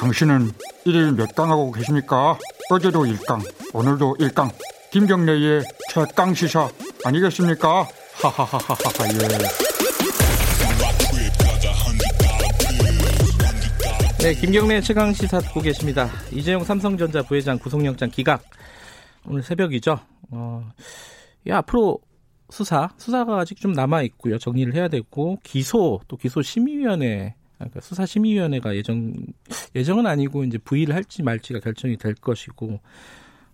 당신은 일일 몇 강 하고 계십니까? 어제도 1강, 오늘도 1강. 김경래의 최강 시사 아니겠습니까? 하하하하하 예. 네, 김경래 최강 시사 듣고 계십니다. 이재용 삼성전자 부회장 구속영장 기각. 오늘 새벽이죠. 어, 야, 앞으로 수사, 수사가 아직 좀 남아 있고요. 정리를 해야 되고 기소 또 기소 심의위원회 그러니까 수사 심의위원회가 예정 예정은 아니고 이제 부의를 할지 말지가 결정이 될 것이고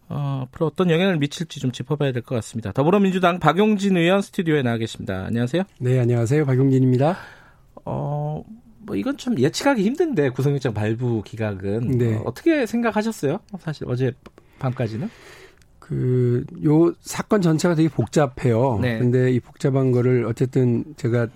어, 앞으로 어떤 영향을 미칠지 좀 짚어봐야 될 것 같습니다. 더불어민주당 박용진 의원 스튜디오에 나와 계십니다. 안녕하세요. 네, 안녕하세요. 박용진입니다. 어, 뭐 이건 좀 예측하기 힘든데 구속영장 발부 기각은 네. 어, 떻게 생각하셨어요? 사실 어제 밤까지는? 그 요 사건 전체가 되게 복잡해요. 네. 근데 이 복잡한 거를 어쨌든 제가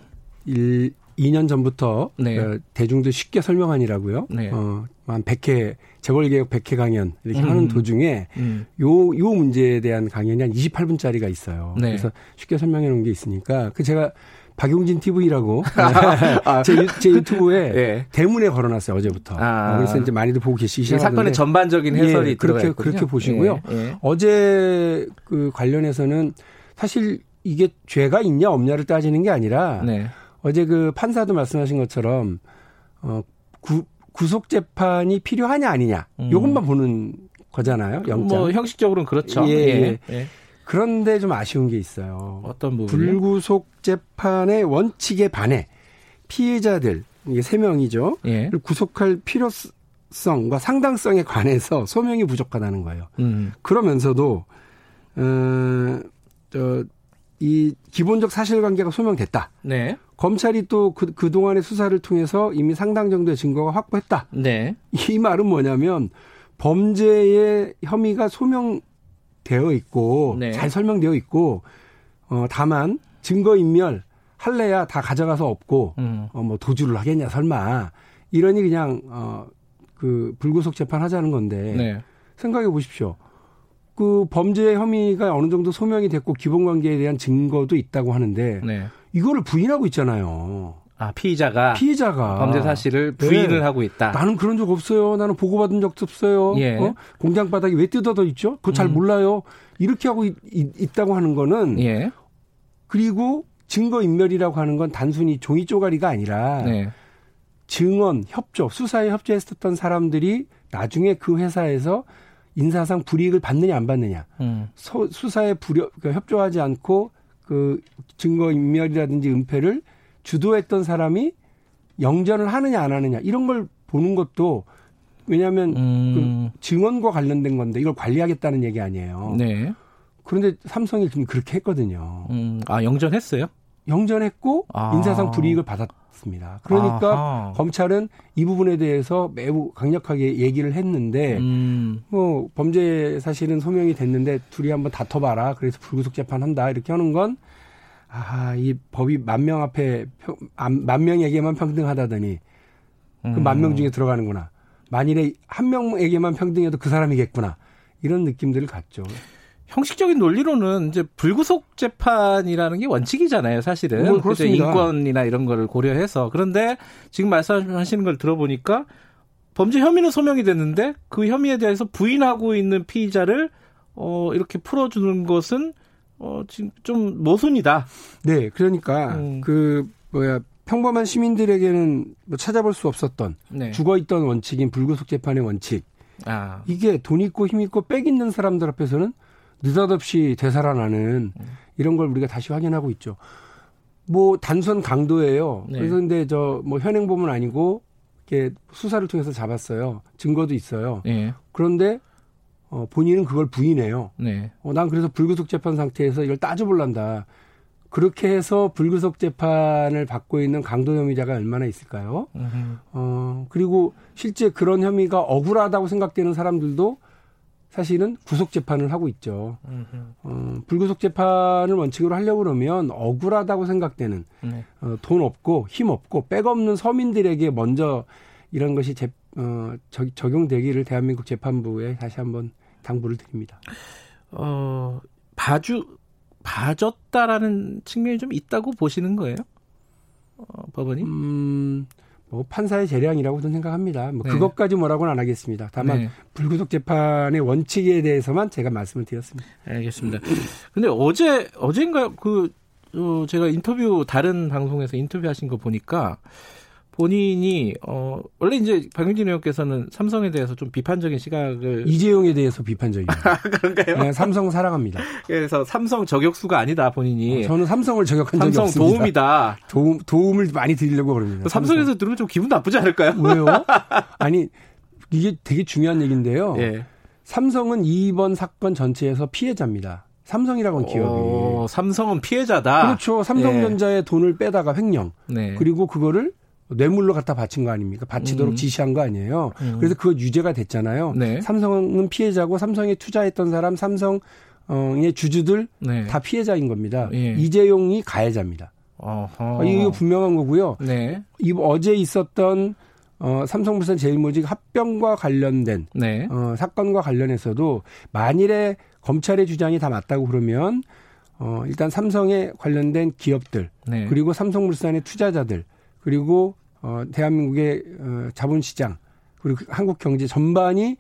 일 2년 전부터 네. 그 대중들 쉽게 설명하니라고요. 네. 어, 한 100회 재벌 개혁 100회 강연 이렇게 음. 하는 도중에 음. 요, 요 문제에 대한 강연이 한 28분짜리가 있어요. 네. 그래서 쉽게 설명해 놓은 게 있으니까 그 제가 박용진 TV라고 아. 제, 제 유튜브에 네. 대문에 걸어놨어요 어제부터. 아. 그래서 이제 많이들 보고 계시시죠. 사건의 전반적인 해설이 예, 그렇게 그렇게 보시고요. 예, 예. 어제 그 관련해서는 사실 이게 죄가 있냐 없냐를 따지는 게 아니라 네. 어제 그 판사도 말씀하신 것처럼 어 구, 구속 재판이 필요하냐 아니냐 음. 요것만 보는 거잖아요. 영장. 뭐 형식적으로는 그렇죠. 예. 예. 예. 그런데 좀 아쉬운 게 있어요. 어떤 부분? 불구속 재판의 원칙에 반해 피해자들 이게 세 명이죠. 예. 구속할 필요성과 상당성에 관해서 소명이 부족하다는 거예요. 음. 그러면서도 어 저 이 기본적 사실관계가 소명됐다. 네. 검찰이 또 그, 그동안의 수사를 통해서 이미 상당 정도의 증거가 확보했다. 네. 이 말은 뭐냐면 범죄의 혐의가 소명 되어 있고 네. 잘 설명되어 있고 어 다만 증거 인멸 할래야 다 가져가서 없고 음. 어 뭐 도주를 하겠냐 설마 이러니 그냥 어 그 불구속 재판 하자는 건데 네. 생각해 보십시오. 그 범죄 혐의가 어느 정도 소명이 됐고 기본 관계에 대한 증거도 있다고 하는데 네. 이거를 부인하고 있잖아요. 아, 피의자가 피의자가 범죄 사실을 부인을 네. 하고 있다. 나는 그런 적 없어요. 나는 보고받은 적도 없어요. 예. 어? 공장 바닥이 왜 뜯어져 있죠? 그거 잘 음. 몰라요. 이렇게 하고 있, 다고 하는 거는 예. 그리고 증거 인멸이라고 하는 건 단순히 종이 쪼가리가 아니라 네. 증언, 협조, 수사에 협조했었던 사람들이 나중에 그 회사에서 인사상 불이익을 받느냐 안 받느냐, 음. 소, 수사에 불여, 그러니까 협조하지 않고 그 증거 인멸이라든지 은폐를 주도했던 사람이 영전을 하느냐 안 하느냐 이런 걸 보는 것도 왜냐하면 음. 그 증언과 관련된 건데 이걸 관리하겠다는 얘기 아니에요. 네. 그런데 삼성이 지금 그렇게 했거든요. 음. 아 영전했어요? 영전했고 아. 인사상 불이익을 받았 습니다. 그러니까 아하. 검찰은 이 부분에 대해서 매우 강력하게 얘기를 했는데 음. 뭐 범죄 사실은 소명이 됐는데 둘이 한번 다퉈봐라. 그래서 불구속 재판한다 이렇게 하는 건 아, 이 법이 만 명 앞에 만 명에게만 평등하다더니 그 만명 중에 들어가는구나. 만일에 한 명에게만 평등해도 그 사람이겠구나. 이런 느낌들을 갖죠. 형식적인 논리로는 이제 불구속 재판이라는 게 원칙이잖아요, 사실은. 뭐, 그렇습니다. 인권이나 이런 거를 고려해서. 그런데 지금 말씀하시는 걸 들어보니까 범죄 혐의는 소명이 됐는데 그 혐의에 대해서 부인하고 있는 피의자를 어 이렇게 풀어주는 것은 어, 지금 좀 모순이다. 네, 그러니까 음. 그 뭐야 평범한 시민들에게는 뭐 찾아볼 수 없었던 네. 죽어 있던 원칙인 불구속 재판의 원칙. 아. 이게 돈 있고 힘 있고 빽 있는 사람들 앞에서는 느닷없이 되살아나는 음. 이런 걸 우리가 다시 확인하고 있죠. 뭐 단순 강도예요. 네. 그래서 근데 저 뭐 현행범은 아니고 이렇게 수사를 통해서 잡았어요. 증거도 있어요. 네. 그런데 어, 본인은 그걸 부인해요. 네. 어, 난 그래서 불구속 재판 상태에서 이걸 따져볼란다. 그렇게 해서 불구속 재판을 받고 있는 강도 혐의자가 얼마나 있을까요? 어, 그리고 실제 그런 혐의가 억울하다고 생각되는 사람들도 사실은 구속 재판을 하고 있죠. 어, 불구속 재판을 원칙으로 하려고 그러면 억울하다고 생각되는 네. 어, 돈 없고 힘 없고 백 없는 서민들에게 먼저 이런 것이 재, 어, 적, 적용되기를 대한민국 재판부에 다시 한번 당부를 드립니다. 어, 봐주, 봐줬다라는 측면이 좀 있다고 보시는 거예요? 어, 법원이? 음, 뭐 판사의 재량이라고 저는 생각합니다. 뭐 네. 그것까지 뭐라고는 안 하겠습니다. 다만 네. 불구속 재판의 원칙에 대해서만 제가 말씀을 드렸습니다. 알겠습니다. 근데 어제 어젠가 그 어, 제가 인터뷰 다른 방송에서 인터뷰하신 거 보니까 본인이 어 원래 이제 박용진 의원께서는 삼성에 대해서 좀 비판적인 시각을 이재용에 대해서 비판적이에요. 아, 그런가요? 네, 삼성 사랑합니다. 그래서 삼성 저격수가 아니다 본인이. 어, 저는 삼성을 저격한 적이 삼성 없습니다. 도움이다. 도움 도움을 많이 드리려고 그럽니다. 삼성에서 삼성. 들으면 좀 기분 나쁘지 않을까요? 왜요? 아니 이게 되게 중요한 얘기인데요. 예. 삼성은 이번 사건 전체에서 피해자입니다. 삼성이라고 하는 기업이. 오, 삼성은 피해자다. 그렇죠. 삼성전자의 예. 돈을 빼다가 횡령. 네. 그리고 그거를 뇌물로 갖다 바친 거 아닙니까? 바치도록 음. 지시한 거 아니에요. 음. 그래서 그거 유죄가 됐잖아요. 네. 삼성은 피해자고 삼성에 투자했던 사람, 삼성의 주주들 네. 다 피해자인 겁니다. 예. 이재용이 가해자입니다. 어허. 이거 분명한 거고요. 네. 이 어제 있었던 어, 삼성물산 제일모직 합병과 관련된 네. 어, 사건과 관련해서도 만일에 검찰의 주장이 다 맞다고 그러면 어, 일단 삼성에 관련된 기업들 네. 그리고 삼성물산의 투자자들 그리고 어, 대한민국의 어, 자본시장 그리고 그 한국 경제 전반이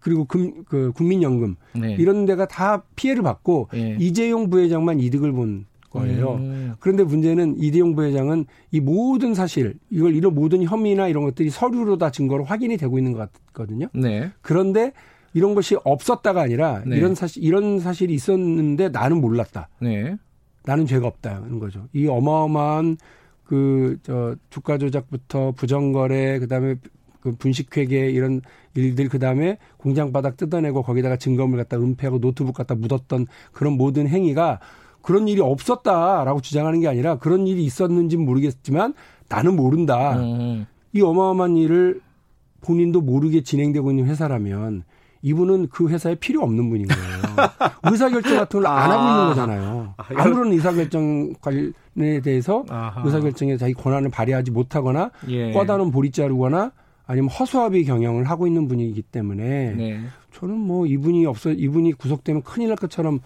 그리고 금, 그 국민연금 네. 이런 데가 다 피해를 받고 네. 이재용 부회장만 이득을 본 거예요. 음. 그런데 문제는 이재용 부회장은 이 모든 사실 이걸 이런 모든 혐의나 이런 것들이 서류로 다 증거로 확인이 되고 있는 것 같거든요. 네. 그런데 이런 것이 없었다가 아니라 네. 이런 사실 이런 사실이 있었는데 나는 몰랐다. 네. 나는 죄가 없다는 거죠. 이 어마어마한 그 저 주가 조작부터 부정거래 그다음에 그 분식회계 이런 일들 그다음에 공장 바닥 뜯어내고 거기다가 증거물 갖다 은폐하고 노트북 갖다 묻었던 그런 모든 행위가 그런 일이 없었다라고 주장하는 게 아니라 그런 일이 있었는지는 모르겠지만 나는 모른다. 음. 이 어마어마한 일을 본인도 모르게 진행되고 있는 회사라면 이분은 그 회사에 필요 없는 분인 거예요. 의사결정 같은 걸 안 하고 있는 거잖아요. 아, 아무런 의사결정 관련에 대해서 아하. 의사결정에 자기 권한을 발휘하지 못하거나 예. 꽈다는 보리 자르거나 아니면 허수아비 경영을 하고 있는 분이기 때문에 네. 저는 뭐 이분이 없어 이분이 구속되면 큰일 날 것처럼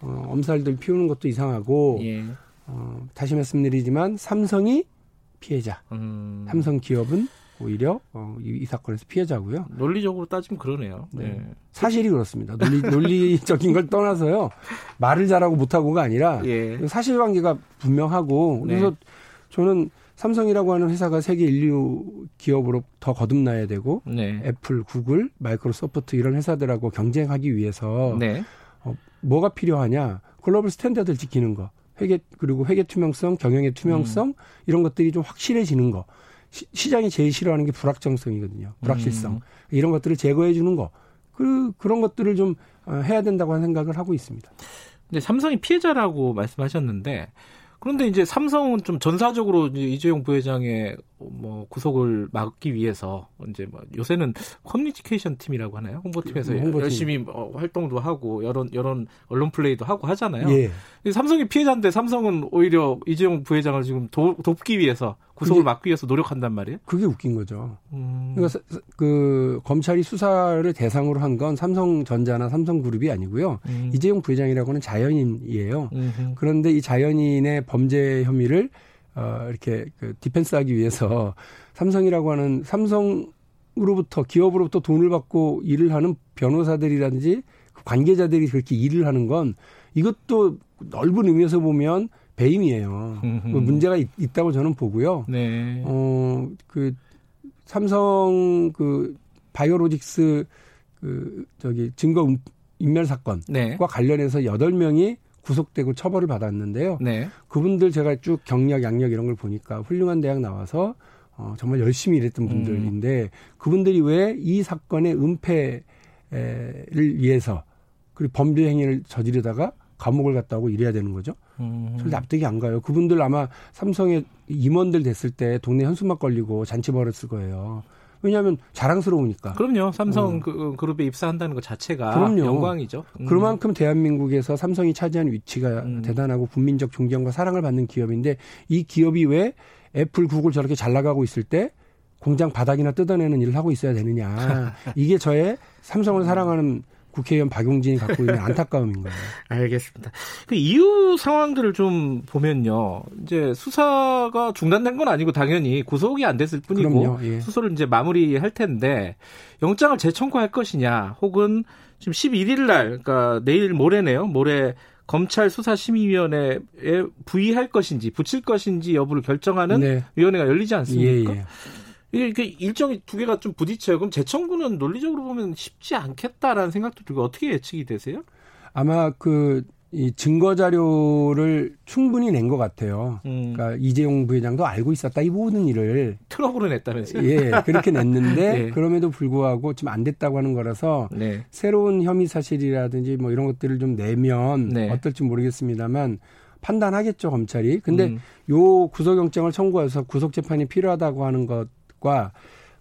어, 엄살들 피우는 것도 이상하고 예. 어, 다시 말씀드리지만 삼성이 피해자, 음. 삼성 기업은 오히려 어, 이, 이, 사건에서 피해자고요. 논리적으로 따지면 그러네요. 네. 네. 사실이 그렇습니다. 논리, 논리적인 걸 떠나서요. 말을 잘하고 못하고가 아니라 예. 사실관계가 분명하고 그래서 네. 저는 삼성이라고 하는 회사가 세계 인류 기업으로 더 거듭나야 되고 네. 애플, 구글, 마이크로소프트 이런 회사들하고 경쟁하기 위해서 네. 어, 뭐가 필요하냐? global standard를 지키는 거. 회계 그리고 회계 투명성, 경영의 투명성 음. 이런 것들이 좀 확실해지는 거. 시, 장이 제일 싫어하는 게 불확정성이거든요. 불확실성. 음. 이런 것들을 제거해 주는 거. 그 그런 것들을 좀 어, 해야 된다고 하는 생각을 하고 있습니다. 근데 삼성이 피해자라고 말씀하셨는데 그런데 이제 삼성은 좀 전사적으로 이제 이재용 부회장의 뭐 구속을 막기 위해서 이제 뭐 요새는 커뮤니케이션 팀이라고 하나요? 홍보팀에서 홍보팀. 열심히 뭐 활동도 하고 여러 여러 언론 플레이도 하고 하잖아요. 예. 삼성이 피해자인데 삼성은 오히려 이재용 부회장을 지금 도, 돕기 위해서 구속을 막기 위해서 노력한단 말이에요? 그게 웃긴 거죠. 음. 그러니까 그 검찰이 수사를 대상으로 한 건 삼성전자나 삼성그룹이 아니고요. 음. 이재용 부회장이라고 하는 자연인이에요. 음흠. 그런데 이 자연인의 범죄 혐의를 어 이렇게 그 디펜스하기 위해서 삼성이라고 하는 삼성으로부터 기업으로부터 돈을 받고 일을 하는 변호사들이라든지 그 관계자들이 그렇게 일을 하는 건 이것도 넓은 의미에서 보면 배임이에요. 그 문제가 있, 다고 저는 보고요. 네. 어, 그 삼성 그 바이오로직스 그 저기 증거 인멸 사건과 네. 관련해서 여덟 명이 구속되고 처벌을 받았는데요. 네. 그분들 제가 쭉 경력, 양력 이런 걸 보니까 훌륭한 대학 나와서 어, 정말 열심히 일했던 분들인데 음. 그분들이 왜 이 사건의 은폐를 위해서 그리고 범죄 행위를 저지르다가 감옥을 갔다 오고 이래야 되는 거죠. 음. 저 납득이 안 가요. 그분들 아마 삼성의 임원들 됐을 때 동네 현수막 걸리고 잔치 벌였을 거예요. 왜냐하면 자랑스러우니까. 그럼요. 삼성 어. 그, 그룹에 입사한다는 것 자체가 그럼요. 영광이죠. 음. 그만큼 대한민국에서 삼성이 차지한 위치가 음. 대단하고 국민적 존경과 사랑을 받는 기업인데 이 기업이 왜 애플, 구글 저렇게 잘 나가고 있을 때 공장 바닥이나 뜯어내는 일을 하고 있어야 되느냐. 이게 저의 삼성을 사랑하는 국회의원 박용진이 갖고 있는 안타까움인 거예요. 알겠습니다. 그 이후 상황들을 좀 보면요. 이제 수사가 중단된 건 아니고 당연히 구속이 안 됐을 뿐이고 예. 수소를 이제 마무리할 텐데 영장을 재청구할 것이냐 혹은 지금 11일 날 그러니까 내일 모레네요. 모레 검찰 수사심의위원회에 부의할 것인지 붙일 것인지 여부를 결정하는 네. 위원회가 열리지 않습니까? 예, 예. 이게 일정이 두 개가 좀 부딪혀요. 그럼 재청구는 논리적으로 보면 쉽지 않겠다라는 생각도 들고 어떻게 예측이 되세요? 아마 그 이 증거 자료를 충분히 낸 것 같아요. 음. 그러니까 이재용 부회장도 알고 있었다 이 모든 일을 트럭으로 냈다면서요? 예, 그렇게 냈는데 네. 그럼에도 불구하고 지금 안 됐다고 하는 거라서 네. 새로운 혐의 사실이라든지 뭐 이런 것들을 좀 내면 네. 어떨지 모르겠습니다만 판단하겠죠 검찰이. 근데 음. 요 구속영장을 청구해서 구속 재판이 필요하다고 하는 것 것과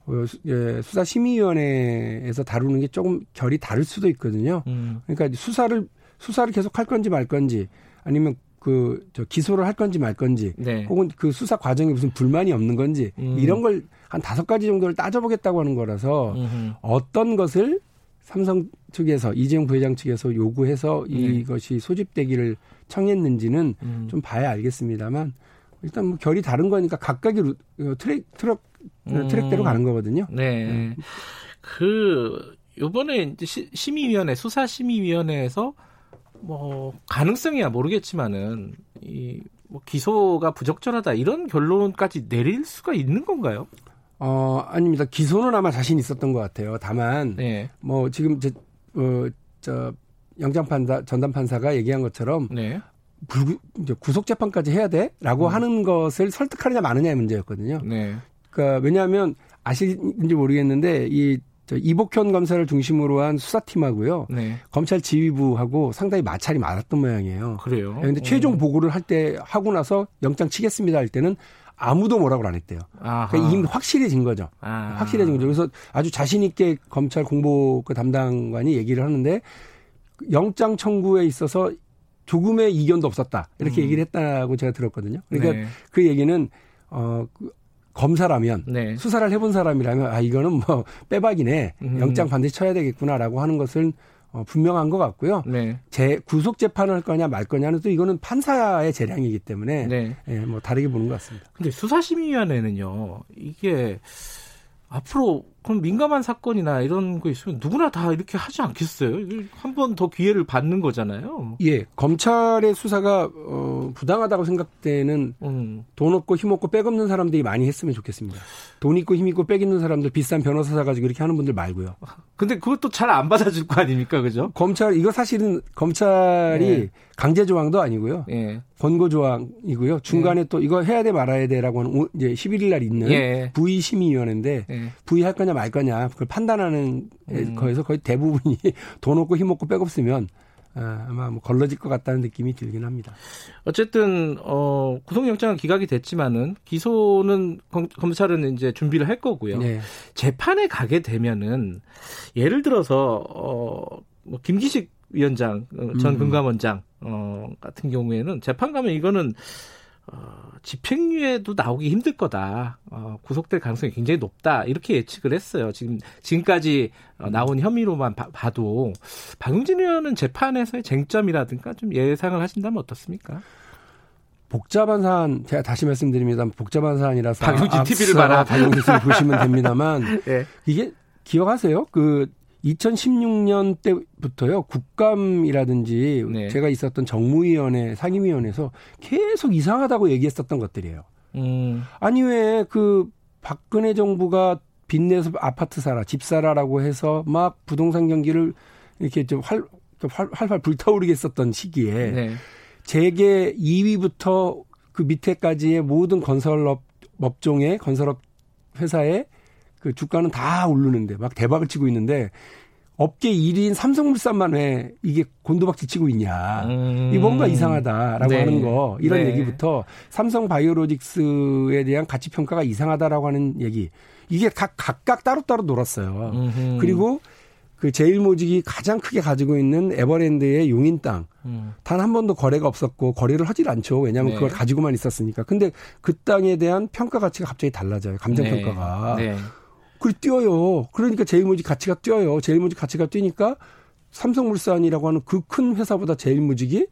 어, 예, 수사심의위원회에서 다루는 게 조금 결이 다를 수도 있거든요. 음. 그러니까 수사를 수사를 계속 할 건지 말 건지 아니면 그 저 기소를 할 건지 말 건지 네. 혹은 그 수사 과정에 무슨 불만이 없는 건지 음. 이런 걸 한 다섯 가지 정도를 따져보겠다고 하는 거라서 음흠. 어떤 것을 삼성 측에서 이재용 부회장 측에서 요구해서 네. 이것이 소집되기를 청했는지는 음. 좀 봐야 알겠습니다만 일단 뭐 결이 다른 거니까 각각의 루, 트랙 트럭 음. 트랙대로 가는 거거든요. 네. 네. 그 요번에 이제 심의위원회 수사 심의위원회에서 뭐 가능성이야 모르겠지만은 이 뭐 기소가 부적절하다 이런 결론까지 내릴 수가 있는 건가요? 어 아닙니다. 기소는 아마 자신 있었던 것 같아요. 다만 네. 뭐 지금 제, 어, 저 영장 판사 전담 판사가 얘기한 것처럼 네. 불, 이제 구속 재판까지 해야 돼라고 음. 하는 것을 설득하느냐 마느냐의 문제였거든요. 네. 그러니까 왜냐하면 아시는지 모르겠는데 이 이복현 검사를 중심으로 한 수사팀하고요. 네. 검찰 지휘부하고 상당히 마찰이 많았던 모양이에요. 그래요. 그런데 네, 최종 음. 보고를 할 때 하고 나서 영장 치겠습니다 할 때는 아무도 뭐라고 안 했대요. 그러니까 이미 확실해진 거죠. 아하. 확실해진 거죠. 그래서 아주 자신 있게 검찰 공보 그 담당관이 얘기를 하는데 영장 청구에 있어서 조금의 이견도 없었다. 이렇게 음. 얘기를 했다고 제가 들었거든요. 그러니까 네. 그 얘기는 어그 검사라면 네. 수사를 해본 사람이라면 아 이거는 뭐 빼박이네 음. 영장 반드시 쳐야 되겠구나라고 하는 것을 어, 분명한 것 같고요. 네. 재 구속 재판을 할 거냐 말 거냐는 또 이거는 판사의 재량이기 때문에 네. 예, 뭐 다르게 보는 것 같습니다. 근데 수사심의위원회는요 이게 앞으로 그럼 민감한 사건이나 이런 거 있으면 누구나 다 이렇게 하지 않겠어요? 한 번 더 기회를 받는 거잖아요. 예, 검찰의 수사가 어, 부당하다고 생각되는 음. 돈 없고 힘 없고 빽 없는 사람들이 많이 했으면 좋겠습니다. 돈 있고 힘 있고 빽 있는 사람들 비싼 변호사 사가지고 이렇게 하는 분들 말고요. 근데 그것도 잘 안 받아줄 거 아닙니까, 그죠? 검찰 이거 사실은 검찰이 예. 강제 조항도 아니고요. 예. 권고 조항이고요. 중간에 예. 또 이거 해야 돼 말아야 돼라고 하는 이제 11일 날 있는 예. 부의 심의위원회인데 예. 부의할 거냐 말 거냐 그걸 판단하는 음. 거에서 거의 대부분이 돈 없고 힘 없고 빽 없으면 아, 아마 뭐 걸러질 것 같다는 느낌이 들긴 합니다. 어쨌든 어 구속영장은 기각이 됐지만은 기소는 검, 검찰은 이제 준비를 할 거고요. 네. 재판에 가게 되면은 예를 들어서 어 뭐 김기식 위원장 어, 전 음. 금감원장 어 같은 경우에는 재판 가면 이거는 어, 집행유예도 나오기 힘들 거다. 어, 구속될 가능성이 굉장히 높다. 이렇게 예측을 했어요. 지금 지금까지 어, 나온 혐의로만 봐, 봐도 박용진 의원은 재판에서의 쟁점이라든가 좀 예상을 하신다면 어떻습니까? 복잡한 사안 제가 다시 말씀드립니다. 복잡한 사안이라서 박용진 TV를 봐라. 박용진을 보시면 됩니다만 네. 이게 기억하세요? 그 2016년 때부터요 국감이라든지 네. 제가 있었던 정무위원회 상임위원회에서 계속 이상하다고 얘기했었던 것들이에요. 음. 아니 왜 그 박근혜 정부가 빚내서 아파트 사라, 집 사라라고 해서 막 부동산 경기를 이렇게 좀 활, 활, 활 불타오르게 했었던 시기에 네. 재계 2위부터 그 밑에까지의 모든 건설업 업종의 건설업 회사의 그 주가는 다 오르는데 막 대박을 치고 있는데 업계 1위인 삼성물산만 왜 이게 곤두박질 치고 있냐. 음. 이 뭔가 이상하다라고 네. 하는 거 이런 네. 얘기부터 삼성 바이오로직스에 대한 가치 평가가 이상하다라고 하는 얘기. 이게 각 각각 따로따로 놀았어요. 음흠. 그리고 그 제일모직이 가장 크게 가지고 있는 에버랜드의 용인 땅. 음. 단한 번도 거래가 없었고 거래를 하질 않죠. 왜냐하면 네. 그걸 가지고만 있었으니까. 근데 그 땅에 대한 평가 가치가 갑자기 달라져요. 감정 네. 평가가. 네. 그걸 뛰어요. 그러니까 제일모직 가치가 뛰어요. 제일모직 가치가 뛰니까 삼성물산이라고 하는 그 큰 회사보다 제일무직이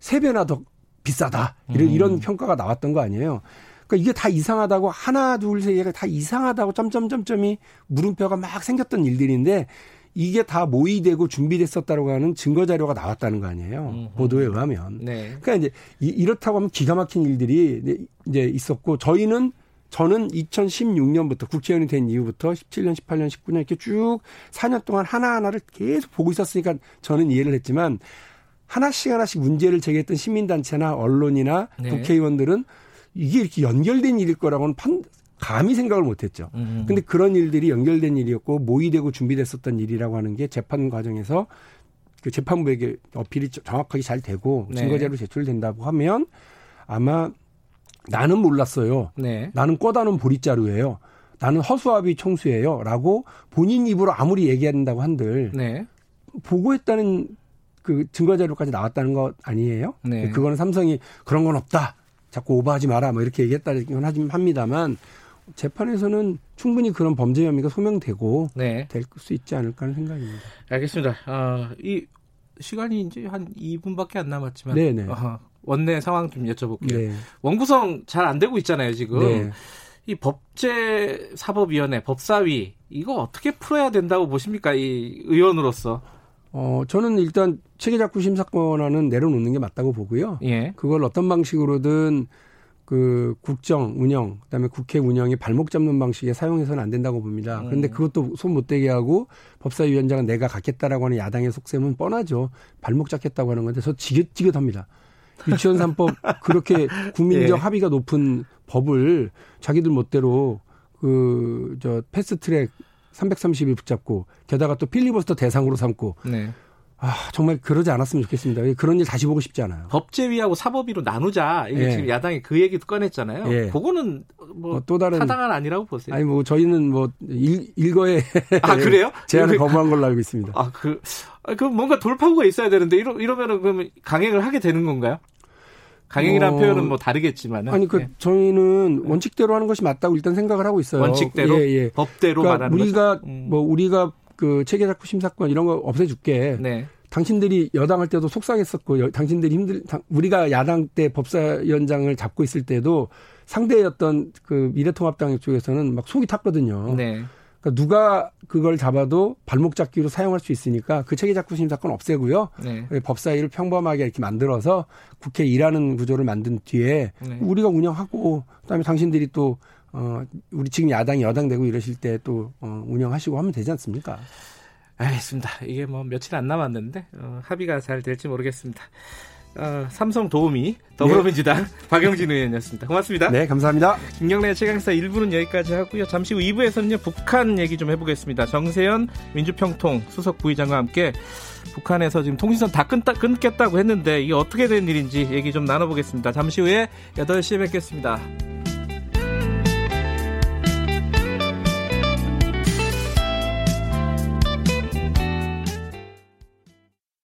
세 배나 더 비싸다. 이런, 음. 이런 평가가 나왔던 거 아니에요. 그러니까 이게 다 이상하다고 하나 둘 세 개가 다 이상하다고 점점점점이 물음표가 막 생겼던 일들인데 이게 다 모의되고 준비됐었다고 하는 증거 자료가 나왔다는 거 아니에요. 음흠. 보도에 의하면. 네. 그러니까 이제 이, 렇다고 하면 기가 막힌 일들이 이제 있었고 저희는 저는 2016년부터 국회의원이 된 이후부터 17년, 18년, 19년 이렇게 쭉 4년 동안 하나하나를 계속 보고 있었으니까 저는 이해를 했지만 하나씩 하나씩 문제를 제기했던 시민단체나 언론이나 네. 국회의원들은 이게 이렇게 연결된 일일 거라고는 판, 감히 생각을 못했죠. 음. 근데 그런 일들이 연결된 일이었고 모의되고 준비됐었던 일이라고 하는 게 재판 과정에서 그 재판부에게 어필이 정확하게 잘 되고 네. 증거자료 제출된다고 하면 아마 나는 몰랐어요. 네. 나는 꺼다는 보릿자루예요. 나는 허수아비 총수예요. 라고 본인 입으로 아무리 얘기한다고 한들 네. 보고했다는 그 증거 자료까지 나왔다는 것 아니에요? 네. 그거는 삼성이 그런 건 없다. 자꾸 오버하지 마라. 뭐 이렇게 얘기했다는 하긴 합니다만 재판에서는 충분히 그런 범죄 혐의가 소명되고 네. 될수 있지 않을까 하는 생각입니다. 알겠습니다. 아, 이 시간이 이제 한 2분밖에 안 남았지만 네네. 어, 원내 상황 좀 여쭤볼게요. 네. 원구성 잘 안 되고 있잖아요, 지금. 네. 이 법제사법위원회, 법사위 이거 어떻게 풀어야 된다고 보십니까, 이 의원으로서? 어, 저는 일단 체계작구 심사권안은 내려놓는 게 맞다고 보고요. 예. 그걸 어떤 방식으로든 그 국정 운영, 그다음에 국회 운영이 발목 잡는 방식에 사용해서는 안 된다고 봅니다. 음. 그런데 그것도 손 못 대게 하고 법사위원장은 내가 갖겠다라고 하는 야당의 속셈은 뻔하죠. 발목 잡겠다고 하는 건데 저 지긋지긋합니다. 유치원 3법 그렇게 국민적 예. 합의가 높은 법을 자기들 멋대로 그 저 패스트트랙 330일 붙잡고 게다가 또 필리버스터 대상으로 삼고 네. 아, 정말 그러지 않았으면 좋겠습니다. 그런 일 다시 보고 싶지 않아요. 법제위하고 사법위로 나누자. 이게 예. 지금 야당이 그 얘기도 꺼냈잖아요. 예. 그거는 뭐, 또 다른 타당한 아니라고 보세요. 아니 뭐 저희는 뭐 일, 일거에 아 그래요? 제안을 거부한 걸로 알고 있습니다. 아 그, 아, 그 뭔가 돌파구가 있어야 되는데 이러 이러면은 그러면 강행을 하게 되는 건가요? 강행이라는 어, 표현은 뭐 다르겠지만 아니 그 예. 저희는 원칙대로 하는 것이 맞다고 일단 생각을 하고 있어요. 원칙대로, 예, 예. 법대로 그러니까 말하는 우리가 음. 뭐 우리가 그 체계작구 심사권 이런 거 없애줄게. 네. 당신들이 여당 할 때도 속상했었고 여, 당신들이 힘들 우리가 야당 때 법사위원장을 잡고 있을 때도 상대였던 그 미래통합당 쪽에서는 막 속이 탔거든요. 네. 그러니까 누가 그걸 잡아도 발목 잡기로 사용할 수 있으니까 그 체계 작구 심사권 없애고요. 네. 법사위를 평범하게 이렇게 만들어서 국회 일하는 구조를 만든 뒤에 네. 우리가 운영하고 그다음에 당신들이 또 어, 우리 지금 야당이 여당 되고 이러실 때 또 어, 운영하시고 하면 되지 않습니까? 알겠습니다. 이게 뭐 며칠 안 남았는데 어, 합의가 잘 될지 모르겠습니다. 어, 삼성 도우미 더불어민주당 네. 박영진 의원이었습니다. 고맙습니다. 네, 감사합니다. 김경래 최강사 1부는 여기까지 하고요. 잠시 후 2부에서는요 북한 얘기 좀 해보겠습니다. 정세현 민주평통 수석 부의장과 함께 북한에서 지금 통신선 다 끊다, 끊겠다고 했는데 이게 어떻게 된 일인지 얘기 좀 나눠보겠습니다. 잠시 후에 8시에 뵙겠습니다.